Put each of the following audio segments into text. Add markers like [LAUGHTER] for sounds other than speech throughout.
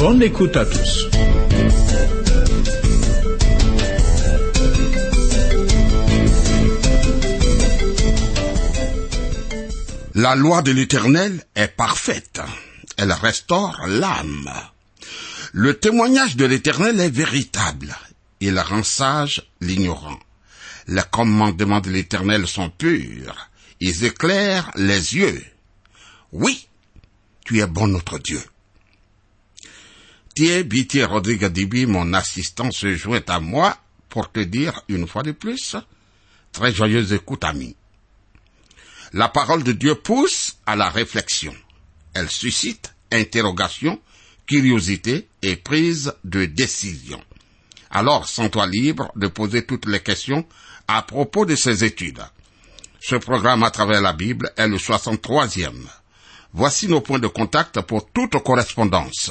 Bonne écoute à tous. La loi de l'Éternel est parfaite. Elle restaure l'âme. Le témoignage de l'Éternel est véritable. Il rend sage l'ignorant. Les commandements de l'Éternel sont purs. Ils éclairent les yeux. Oui, tu es bon notre Dieu. Bitier Rodrigue Dibi, mon assistant, se joint à moi pour te dire une fois de plus, très joyeuse écoute, ami. La parole de Dieu pousse à la réflexion. Elle suscite interrogation, curiosité et prise de décision. Alors, sens-toi libre de poser toutes les questions à propos de ces études. Ce programme à travers la Bible est le 63e. Voici nos points de contact pour toute correspondance.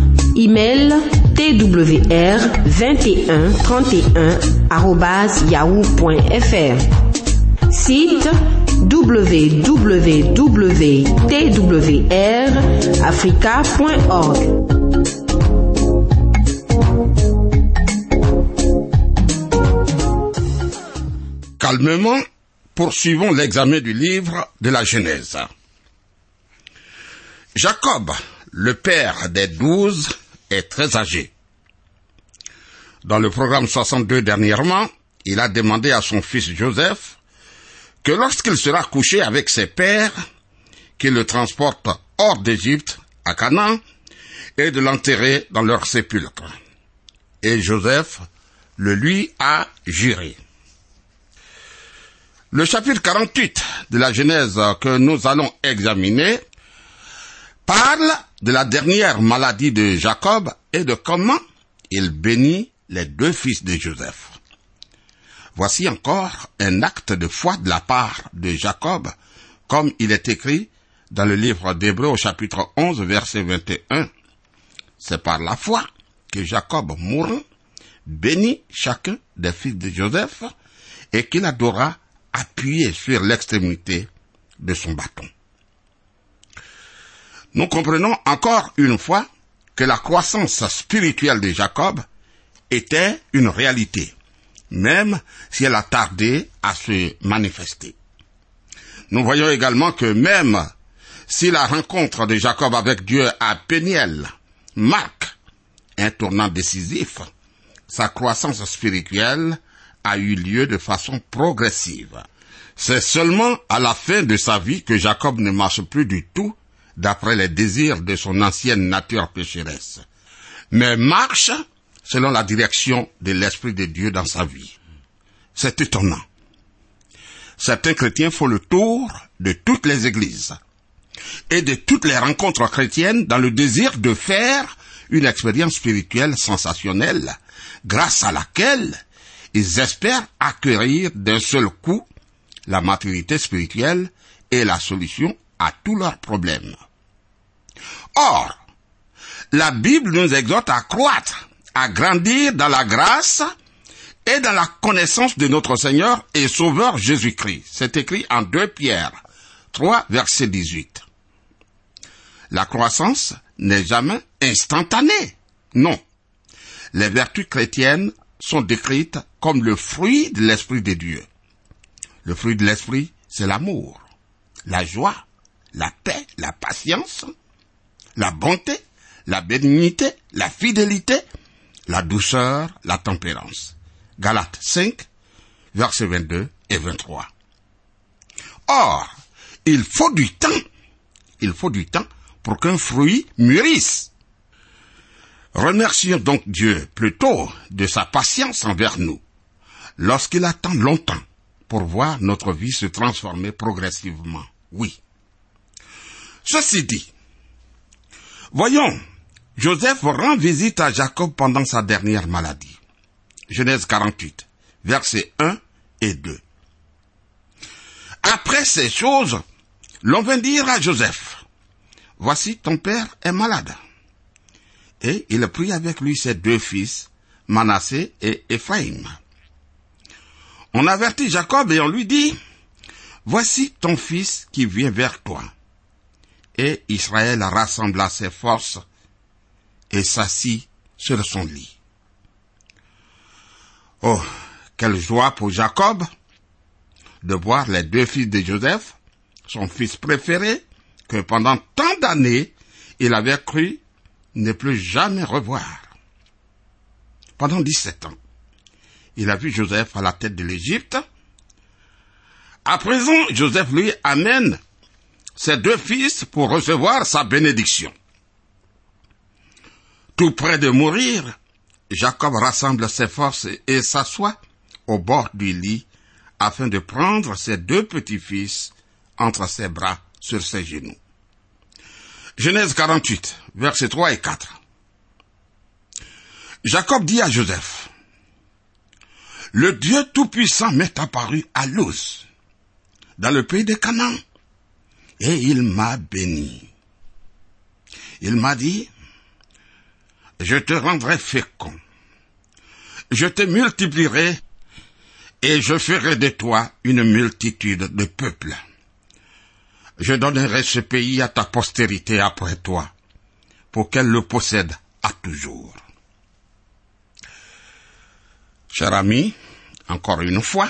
Email twr 21 31 yahoo.fr. Site www.twrafrica.org. Calmement, poursuivons l'examen du livre de la Genèse. Jacob, le père des douze, est très âgé. Dans le programme 62 dernièrement, il a demandé à son fils Joseph que lorsqu'il sera couché avec ses pères, qu'il le transporte hors d'Égypte, à Canaan, et de l'enterrer dans leur sépulcre. Et Joseph le lui a juré. Le chapitre 48 de la Genèse que nous allons examiner parle de la dernière maladie de Jacob et de comment il bénit les deux fils de Joseph. Voici encore un acte de foi de la part de Jacob, comme il est écrit dans le livre d'Hébreu au chapitre 11, verset 21. C'est par la foi que Jacob mourant bénit chacun des fils de Joseph et qu'il adora appuyé sur l'extrémité de son bâton. Nous comprenons encore une fois que la croissance spirituelle de Jacob était une réalité, même si elle a tardé à se manifester. Nous voyons également que même si la rencontre de Jacob avec Dieu à Péniel marque un tournant décisif, sa croissance spirituelle a eu lieu de façon progressive. C'est seulement à la fin de sa vie que Jacob ne marche plus du tout d'après les désirs de son ancienne nature pécheresse, mais marche selon la direction de l'Esprit de Dieu dans sa vie. C'est étonnant. Certains chrétiens font le tour de toutes les églises et de toutes les rencontres chrétiennes dans le désir de faire une expérience spirituelle sensationnelle, grâce à laquelle ils espèrent acquérir d'un seul coup la maturité spirituelle et la solution à tous leurs problèmes. Or, la Bible nous exhorte à croître, à grandir dans la grâce et dans la connaissance de notre Seigneur et Sauveur Jésus-Christ. C'est écrit en 2 Pierre 3, verset 18. La croissance n'est jamais instantanée. Non. Les vertus chrétiennes sont décrites comme le fruit de l'Esprit de Dieu. Le fruit de l'esprit, c'est l'amour, la joie, la paix, la patience, la bonté, la bénignité, la fidélité, la douceur, la tempérance. Galates 5, versets 22 et 23. Or, il faut du temps, il faut du temps pour qu'un fruit mûrisse. Remercions donc Dieu plutôt de sa patience envers nous, lorsqu'il attend longtemps pour voir notre vie se transformer progressivement. Oui. Ceci dit, voyons, Joseph rend visite à Jacob pendant sa dernière maladie. Genèse 48, versets 1 et 2. Après ces choses, l'on vint dire à Joseph, Voici ton père est malade. Et il prit avec lui ses deux fils, Manassé et Éphraïm. On avertit Jacob et on lui dit, Voici ton fils qui vient vers toi. Et Israël rassembla ses forces et s'assit sur son lit. Oh, quelle joie pour Jacob de voir les deux fils de Joseph, son fils préféré, que pendant tant d'années il avait cru ne plus jamais revoir. Pendant 17 ans, il a vu Joseph à la tête de l'Égypte. À présent, Joseph lui amène ses deux fils pour recevoir sa bénédiction. Tout près de mourir, Jacob rassemble ses forces et s'assoit au bord du lit afin de prendre ses deux petits-fils entre ses bras sur ses genoux. Genèse 48, versets 3 et 4. Jacob dit à Joseph, Le Dieu Tout-Puissant m'est apparu à Luz, dans le pays de Canaan, et il m'a béni. Il m'a dit, je te rendrai fécond, je te multiplierai et je ferai de toi une multitude de peuples. Je donnerai ce pays à ta postérité après toi, pour qu'elle le possède à toujours. Cher ami, encore une fois,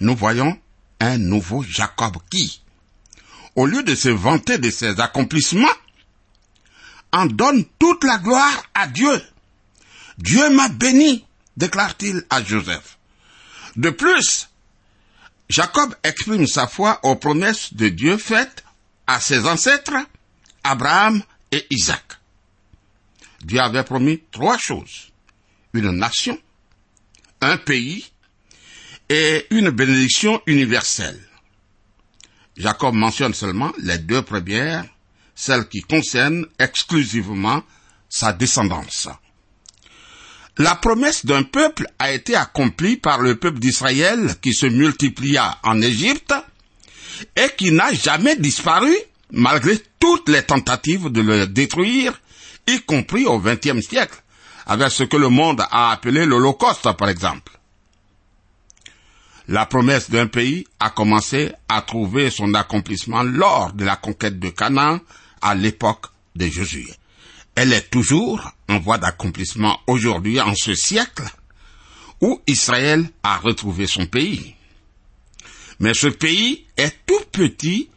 nous voyons un nouveau Jacob qui, au lieu de se vanter de ses accomplissements, en donne toute la gloire à Dieu. Dieu m'a béni, déclare-t-il à Joseph. De plus, Jacob exprime sa foi aux promesses de Dieu faites à ses ancêtres, Abraham et Isaac. Dieu avait promis trois choses. Une nation, un pays et une bénédiction universelle. Jacob mentionne seulement les deux premières, celles qui concernent exclusivement sa descendance. La promesse d'un peuple a été accomplie par le peuple d'Israël qui se multiplia en Égypte et qui n'a jamais disparu malgré toutes les tentatives de le détruire, y compris au XXe siècle, avec ce que le monde a appelé l'Holocauste par exemple. La promesse d'un pays a commencé à trouver son accomplissement lors de la conquête de Canaan à l'époque de Jésus. Elle est toujours en voie d'accomplissement aujourd'hui en ce siècle où Israël a retrouvé son pays. Mais ce pays est tout petit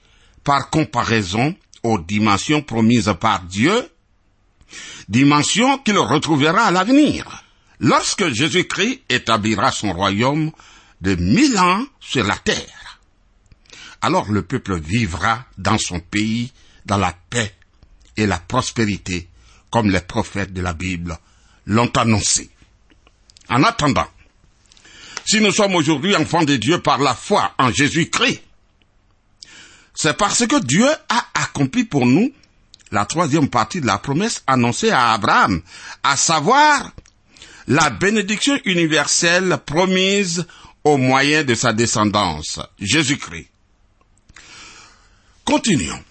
par comparaison aux dimensions promises par Dieu, dimensions qu'il retrouvera à l'avenir, lorsque Jésus-Christ établira son royaume de mille ans sur la terre. Alors le peuple vivra dans son pays dans la paix et la prospérité comme les prophètes de la Bible l'ont annoncé. En attendant, si nous sommes aujourd'hui enfants de Dieu par la foi en Jésus-Christ, c'est parce que Dieu a accompli pour nous la troisième partie de la promesse annoncée à Abraham, à savoir la bénédiction universelle promise au moyen de sa descendance, Jésus-Christ. Continuons.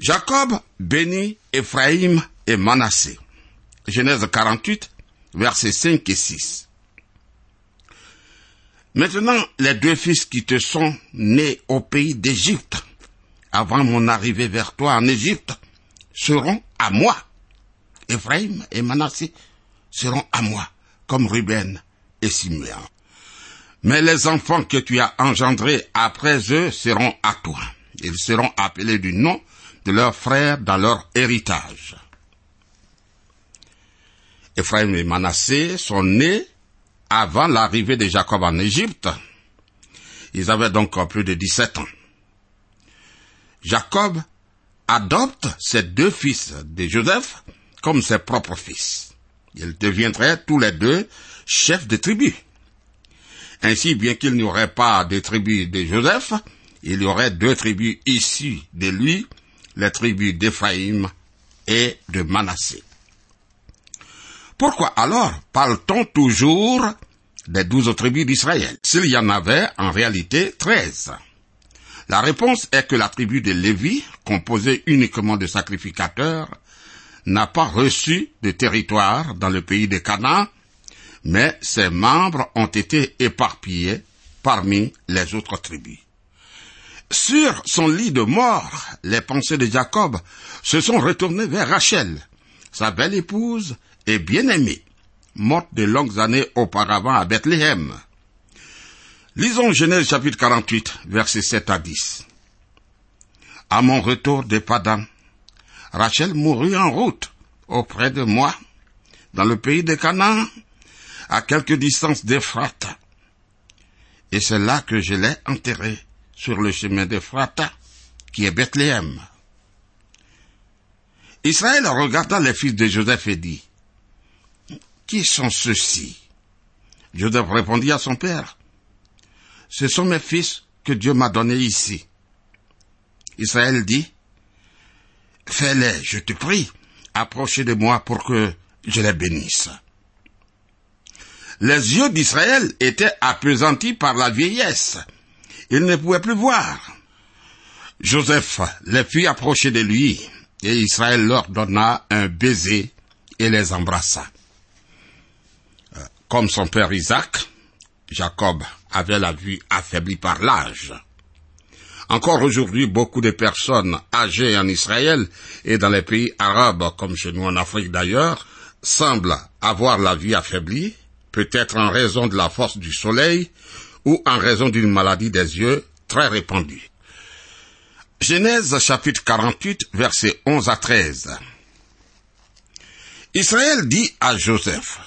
Jacob bénit Ephraïm et Manassé. Genèse 48, versets 5 et 6. Maintenant, les deux fils qui te sont nés au pays d'Égypte, avant mon arrivée vers toi en Égypte, seront à moi. Ephraïm et Manassé seront à moi, comme Ruben et Simeon. Mais les enfants que tu as engendrés après eux seront à toi. Ils seront appelés du nom de leurs frères dans leur héritage. Ephraim et Manassé sont nés avant l'arrivée de Jacob en Égypte. Ils avaient donc plus de 17 ans. Jacob adopte ses deux fils de Joseph comme ses propres fils. Ils deviendraient tous les deux chefs de tribu. Ainsi, bien qu'il n'y aurait pas de tribu de Joseph, il y aurait deux tribus issues de lui, les tribus d'Éphraïm et de Manassé. Pourquoi alors parle-t-on toujours des douze tribus d'Israël, s'il y en avait en réalité treize La réponse est que la tribu de Lévi, composée uniquement de sacrificateurs, n'a pas reçu de territoire dans le pays de Canaan, mais ses membres ont été éparpillés parmi les autres tribus. Sur son lit de mort, les pensées de Jacob se sont retournées vers Rachel, sa belle épouse et bien-aimée, morte de longues années auparavant à Bethléem. Lisons Genèse chapitre 48, versets 7 à 10. À mon retour de Padan, Rachel mourut en route auprès de moi, dans le pays de Canaan, à quelque distance d'Ephrata. Et c'est là que je l'ai enterré, sur le chemin d'Ephrata, qui est Bethléem. Israël regarda les fils de Joseph et dit, Qui sont ceux-ci? Joseph répondit à son père, Ce sont mes fils que Dieu m'a donnés ici. Israël dit, Fais-les, je te prie, approchez de moi pour que je les bénisse. Les yeux d'Israël étaient appesantis par la vieillesse. Il ne pouvait plus voir. Joseph les fit approcher de lui, et Israël leur donna un baiser et les embrassa. Comme son père Isaac, Jacob avait la vue affaiblie par l'âge. Encore aujourd'hui, beaucoup de personnes âgées en Israël et dans les pays arabes, comme chez nous en Afrique d'ailleurs, semblent avoir la vie affaiblie peut-être en raison de la force du soleil ou en raison d'une maladie des yeux très répandue. Genèse chapitre 48 versets 11 à 13. Israël dit à Joseph,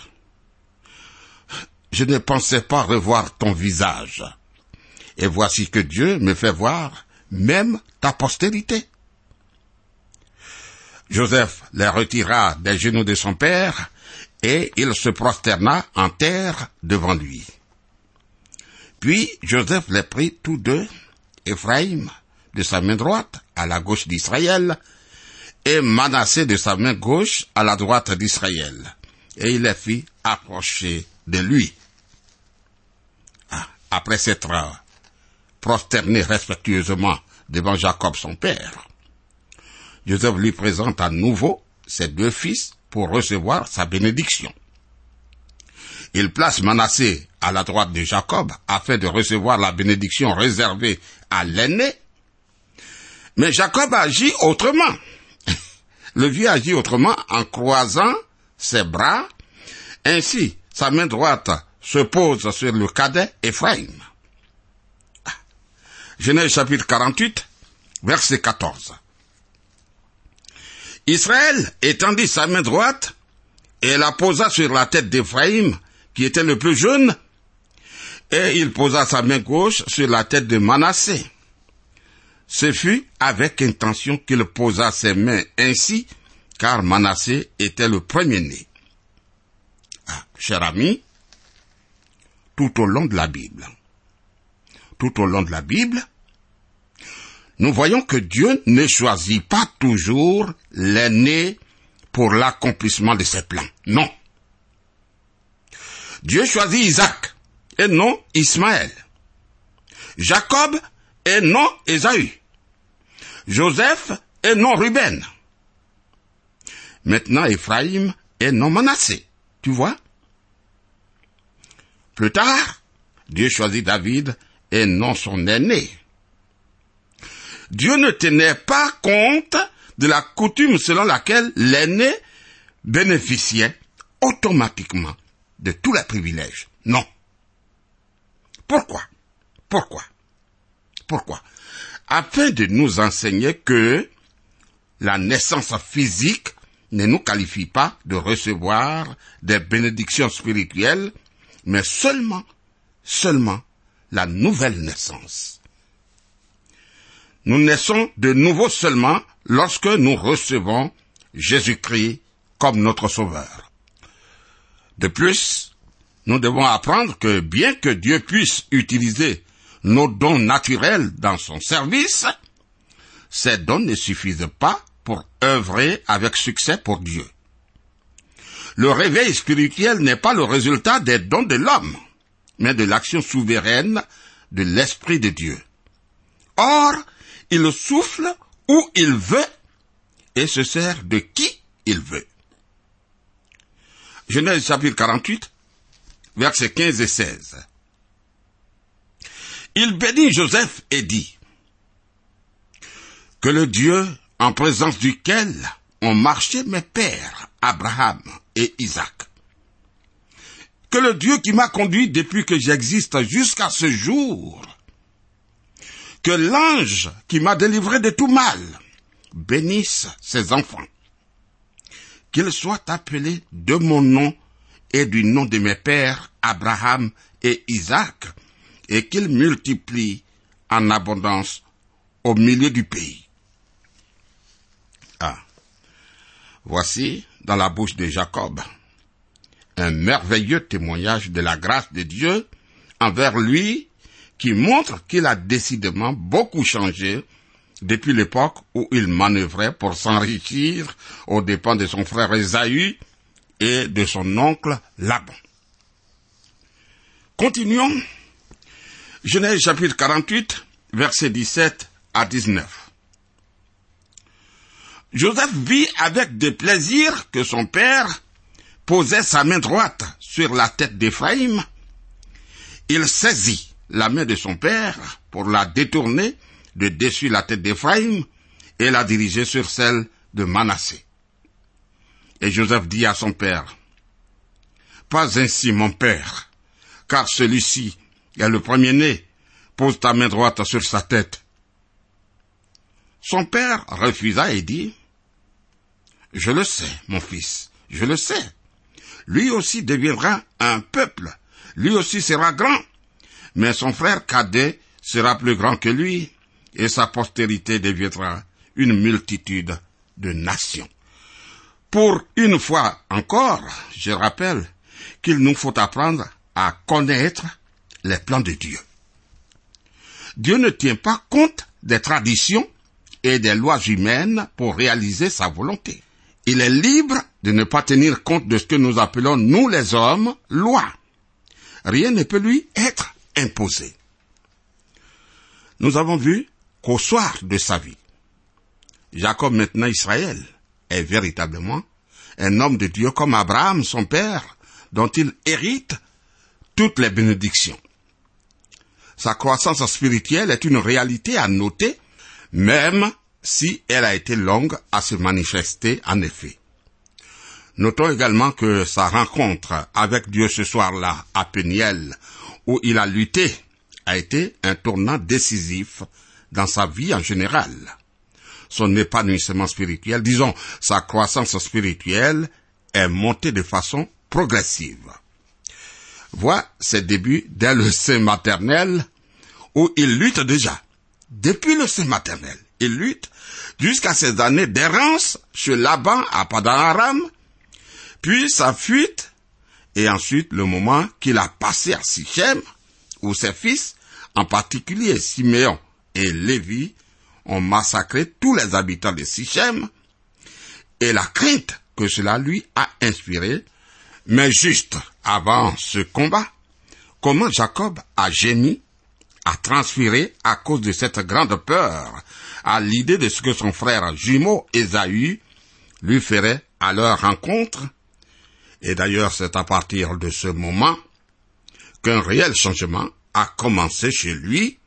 Je ne pensais pas revoir ton visage, et voici que Dieu me fait voir même ta postérité. Joseph les retira des genoux de son père et il se prosterna en terre devant lui. Puis Joseph les prit tous deux, Ephraim de sa main droite à la gauche d'Israël, et Manassé de sa main gauche à la droite d'Israël, et il les fit approcher de lui. Ah, après s'être prosterné respectueusement devant Jacob son père, Joseph lui présente à nouveau ses deux fils pour recevoir sa bénédiction. Il place Manassé à la droite de Jacob afin de recevoir la bénédiction réservée à l'aîné. Mais Jacob agit autrement. [LAUGHS] Le vieux agit autrement en croisant ses bras. Ainsi, sa main droite se pose sur le cadet Ephraim. Genèse chapitre 48, verset 14. Israël étendit sa main droite et la posa sur la tête d'Éphraïm, qui était le plus jeune, et il posa sa main gauche sur la tête de Manassé. Ce fut avec intention qu'il posa ses mains ainsi, car Manassé était le premier-né. Ah, cher ami, tout au long de la Bible, tout au long de la Bible, nous voyons que Dieu ne choisit pas toujours l'aîné pour l'accomplissement de ses plans. Non. Dieu choisit Isaac et non Ismaël. Jacob et non Ésaü. Joseph et non Ruben. Maintenant Ephraim et non Manassé. Tu vois? Plus tard, Dieu choisit David et non son aîné. Dieu ne tenait pas compte de la coutume selon laquelle l'aîné bénéficiait automatiquement de tous les privilèges. Non. Pourquoi? Pourquoi? Pourquoi? Afin de nous enseigner que la naissance physique ne nous qualifie pas de recevoir des bénédictions spirituelles, mais seulement, seulement la nouvelle naissance. Nous naissons de nouveau seulement lorsque nous recevons Jésus-Christ comme notre Sauveur. De plus, nous devons apprendre que bien que Dieu puisse utiliser nos dons naturels dans son service, ces dons ne suffisent pas pour œuvrer avec succès pour Dieu. Le réveil spirituel n'est pas le résultat des dons de l'homme, mais de l'action souveraine de l'Esprit de Dieu. Or, il souffle où il veut et se sert de qui il veut. Genèse chapitre 48, versets 15 et 16. Il bénit Joseph et dit, Que le Dieu en présence duquel ont marché mes pères, Abraham et Isaac, que le Dieu qui m'a conduit depuis que j'existe jusqu'à ce jour, que l'ange qui m'a délivré de tout mal bénisse ses enfants, qu'ils soient appelés de mon nom et du nom de mes pères Abraham et Isaac, et qu'ils multiplient en abondance au milieu du pays. Ah. Voici, dans la bouche de Jacob, un merveilleux témoignage de la grâce de Dieu envers lui qui montre qu'il a décidément beaucoup changé depuis l'époque où il manœuvrait pour s'enrichir aux dépens de son frère Esaü et de son oncle Laban. Continuons. Genèse chapitre 48, versets 17 à 19. Joseph vit avec des plaisirs que son père posait sa main droite sur la tête d'Éphraïm. Il saisit la main de son père pour la détourner de dessus la tête d'Éphraïm et la diriger sur celle de Manassé. Et Joseph dit à son père, Pas ainsi mon père, car celui-ci est le premier-né, pose ta main droite sur sa tête. Son père refusa et dit, Je le sais, mon fils, je le sais. Lui aussi deviendra un peuple, lui aussi sera grand, mais son frère cadet sera plus grand que lui, et sa postérité deviendra une multitude de nations. Pour une fois encore, je rappelle qu'il nous faut apprendre à connaître les plans de Dieu. Dieu ne tient pas compte des traditions et des lois humaines pour réaliser sa volonté. Il est libre de ne pas tenir compte de ce que nous appelons, nous les hommes, loi. Rien ne peut lui être imposé. Nous avons vu qu'au soir de sa vie, Jacob maintenant Israël est véritablement un homme de Dieu comme Abraham, son père, dont il hérite toutes les bénédictions. Sa croissance spirituelle est une réalité à noter, même si elle a été longue à se manifester en effet. Notons également que sa rencontre avec Dieu ce soir-là à Peniel, où il a lutté, a été un tournant décisif dans sa vie en général. Son épanouissement spirituel, disons sa croissance spirituelle, est montée de façon progressive. Voit ses débuts dès le sein maternel, où il lutte déjà. Depuis le sein maternel, il lutte jusqu'à ses années d'errance chez Laban à Padanaram, puis sa fuite, et ensuite le moment qu'il a passé à Sichem, où ses fils, en particulier Siméon et Lévi, ont massacré tous les habitants de Sichem, et la crainte que cela lui a inspiré, mais juste avant ce combat, comment Jacob a gémi, a transpiré à cause de cette grande peur, à l'idée de ce que son frère jumeau Ésaü lui ferait à leur rencontre. Et d'ailleurs, c'est à partir de ce moment qu'un réel changement a commencé chez lui,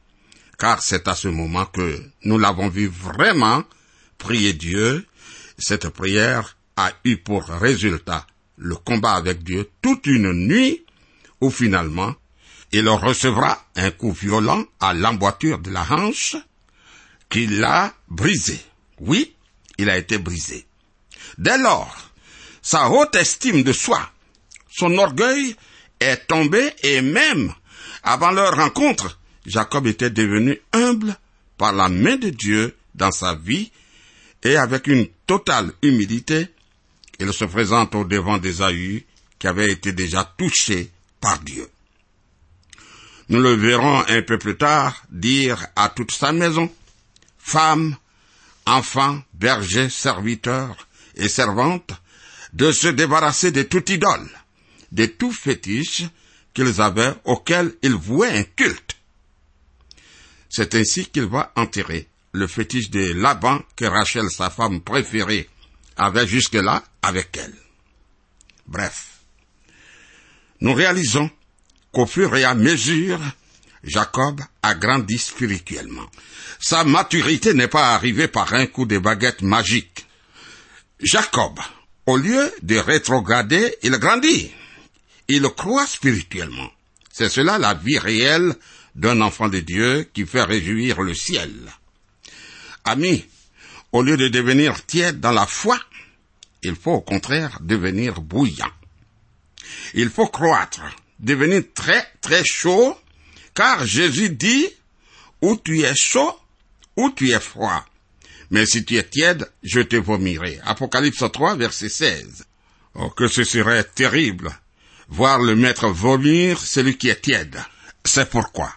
car c'est à ce moment que nous l'avons vu vraiment prier Dieu. Cette prière a eu pour résultat le combat avec Dieu toute une nuit, où finalement il recevra un coup violent à l'emboîture de la hanche qui l'a brisé. Oui, il a été brisé. Dès lors, sa haute estime de soi, son orgueil est tombé et même avant leur rencontre, Jacob était devenu humble par la main de Dieu dans sa vie et avec une totale humilité, il se présente au devant d'Ésaü qui avait été déjà touché par Dieu. Nous le verrons un peu plus tard dire à toute sa maison, femmes, enfants, bergers, serviteurs et servantes, de se débarrasser de toute idole, de tout fétiche qu'ils avaient auquel ils vouaient un culte. C'est ainsi qu'il va enterrer le fétiche de Laban que Rachel, sa femme préférée, avait jusque-là avec elle. Bref, nous réalisons qu'au fur et à mesure, Jacob a grandi spirituellement. Sa maturité n'est pas arrivée par un coup de baguette magique. Jacob, au lieu de rétrograder, il grandit. Il croit spirituellement. C'est cela la vie réelle d'un enfant de Dieu qui fait réjouir le ciel. Ami, au lieu de devenir tiède dans la foi, il faut au contraire devenir bouillant. Il faut croître, devenir très très chaud, car Jésus dit, ou tu es chaud, ou tu es froid. Mais si tu es tiède, je te vomirai. Apocalypse 3, verset 16. Oh, que ce serait terrible, voir le maître vomir celui qui est tiède. C'est pourquoi,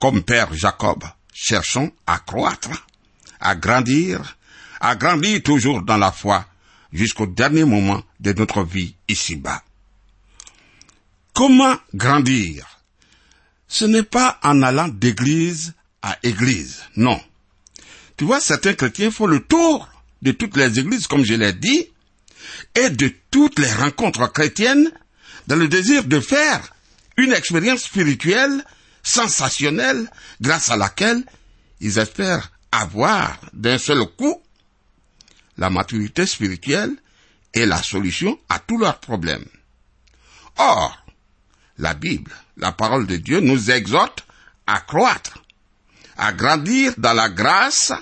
comme Père Jacob, cherchons à croître, à grandir, à grandir toujours dans la foi, jusqu'au dernier moment de notre vie ici-bas. Comment grandir? Ce n'est pas en allant d'église à église, non. Tu vois, certains chrétiens font le tour de toutes les églises, comme je l'ai dit, et de toutes les rencontres chrétiennes dans le désir de faire une expérience spirituelle sensationnelle grâce à laquelle ils espèrent avoir d'un seul coup la maturité spirituelle est la solution à tous leurs problèmes. Or, la Bible, la parole de Dieu nous exhorte à croître, à grandir dans la grâce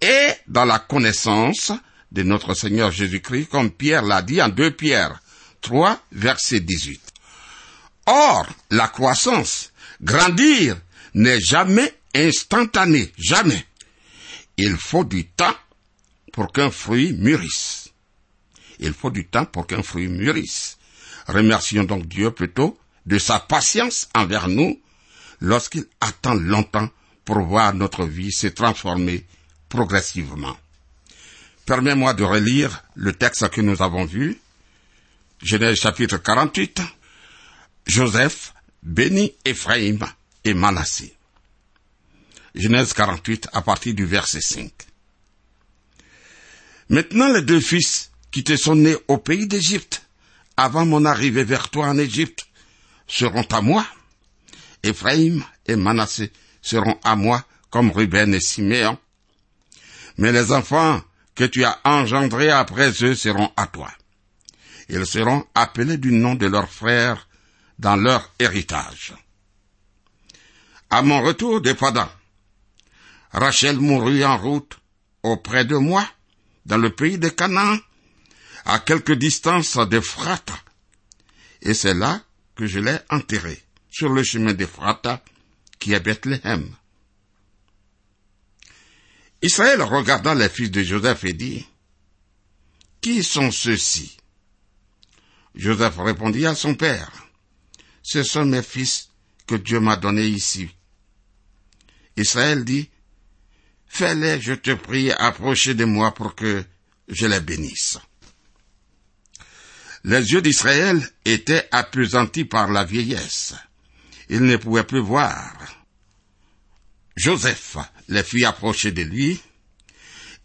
et dans la connaissance de notre Seigneur Jésus-Christ, comme Pierre l'a dit en 2 Pierre 3, verset 18. Or, la croissance, grandir, n'est jamais instantané, jamais. Il faut du temps pour qu'un fruit mûrisse. Il faut du temps pour qu'un fruit mûrisse. Remercions donc Dieu plutôt de sa patience envers nous lorsqu'il attend longtemps pour voir notre vie se transformer progressivement. Permets-moi de relire le texte que nous avons vu. Genèse chapitre 48. Joseph bénit Ephraim et Manassé. Genèse 48 à partir du verset 5. Maintenant les deux fils qui te sont nés au pays d'Égypte, avant mon arrivée vers toi en Égypte, seront à moi. Ephraim et Manassé seront à moi comme Ruben et Siméon. Mais les enfants que tu as engendrés après eux seront à toi. Ils seront appelés du nom de leurs frères dans leur héritage. À mon retour de Padan, Rachel mourut en route auprès de moi dans le pays de Canaan, à quelque distance d'Ephrata. Et c'est là que je l'ai enterré, sur le chemin d'Ephrata, qui est Bethléem. Israël regarda les fils de Joseph et dit, Qui sont ceux-ci? Joseph répondit à son père, Ce sont mes fils que Dieu m'a donnés ici. Israël dit, Fais-les, je te prie, approcher de moi pour que je les bénisse. Les yeux d'Israël étaient appesantis par la vieillesse. Il ne pouvait plus voir. Joseph les fit approcher de lui,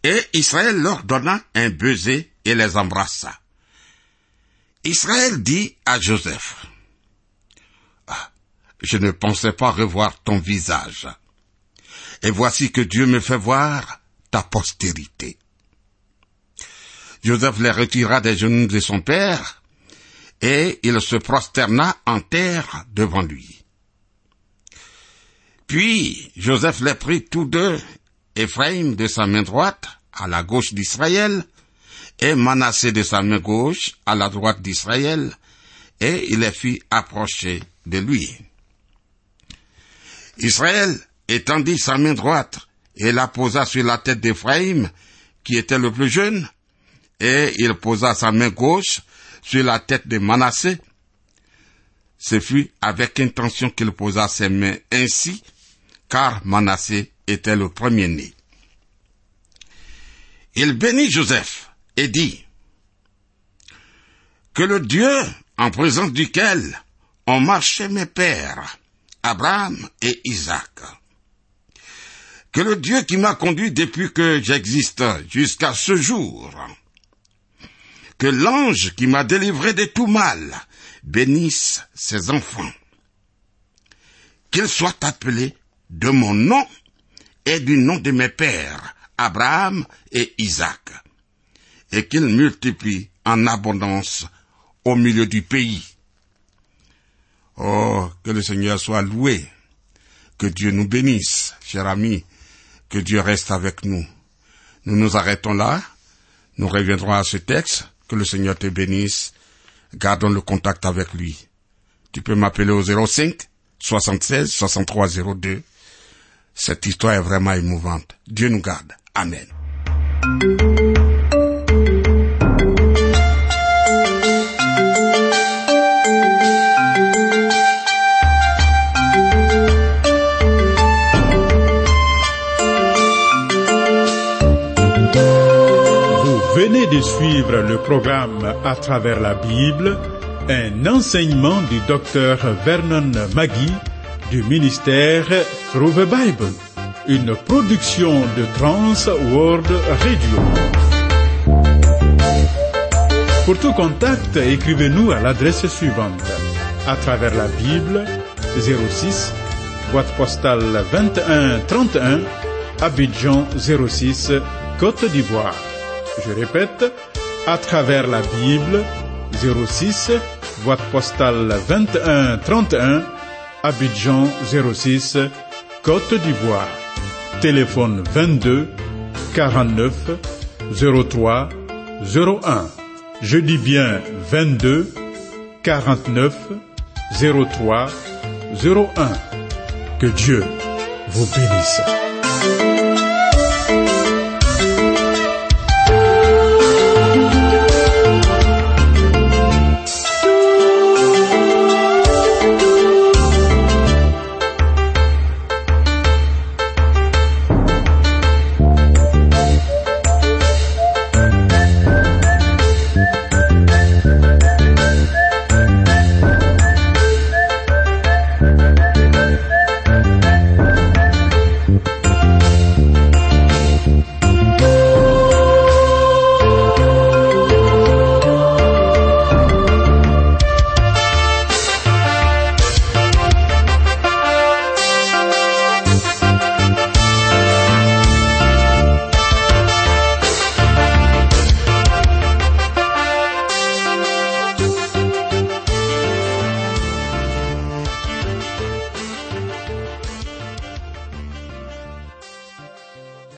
et Israël leur donna un baiser et les embrassa. Israël dit à Joseph, ah, Je ne pensais pas revoir ton visage et voici que Dieu me fait voir ta postérité. Joseph les retira des genoux de son père, et il se prosterna en terre devant lui. Puis Joseph les prit tous deux, Éphraïm de sa main droite, à la gauche d'Israël, et Manassé de sa main gauche, à la droite d'Israël, et il les fit approcher de lui. Israël étendit sa main droite et la posa sur la tête d'Éphraïm, qui était le plus jeune, et il posa sa main gauche sur la tête de Manassé. Ce fut avec intention qu'il posa ses mains ainsi, car Manassé était le premier-né. Il bénit Joseph et dit, Que le Dieu en présence duquel ont marché mes pères, Abraham et Isaac, que le Dieu qui m'a conduit depuis que j'existe jusqu'à ce jour, que l'ange qui m'a délivré de tout mal bénisse ses enfants, qu'ils soient appelés de mon nom et du nom de mes pères, Abraham et Isaac, et qu'ils multiplient en abondance au milieu du pays. Oh, que le Seigneur soit loué, que Dieu nous bénisse, cher ami, que Dieu reste avec nous. Nous nous arrêtons là, nous reviendrons à ce texte, que le Seigneur te bénisse, gardons le contact avec lui. Tu peux m'appeler au 05 76 63 02. Cette histoire est vraiment émouvante. Dieu nous garde. Amen. Vous venez de suivre le programme À travers la Bible, un enseignement du docteur Vernon Magui du ministère Through the Bible, une production de Trans World Radio. Pour tout contact, écrivez-nous à l'adresse suivante. À travers la Bible, 06, boîte postale 2131, Abidjan 06, Côte d'Ivoire. Je répète, à travers la Bible, 06, boîte postale 2131, Abidjan 06, Côte d'Ivoire. Téléphone 22 49 03 01. Je dis bien 22 49 03 01. Que Dieu vous bénisse.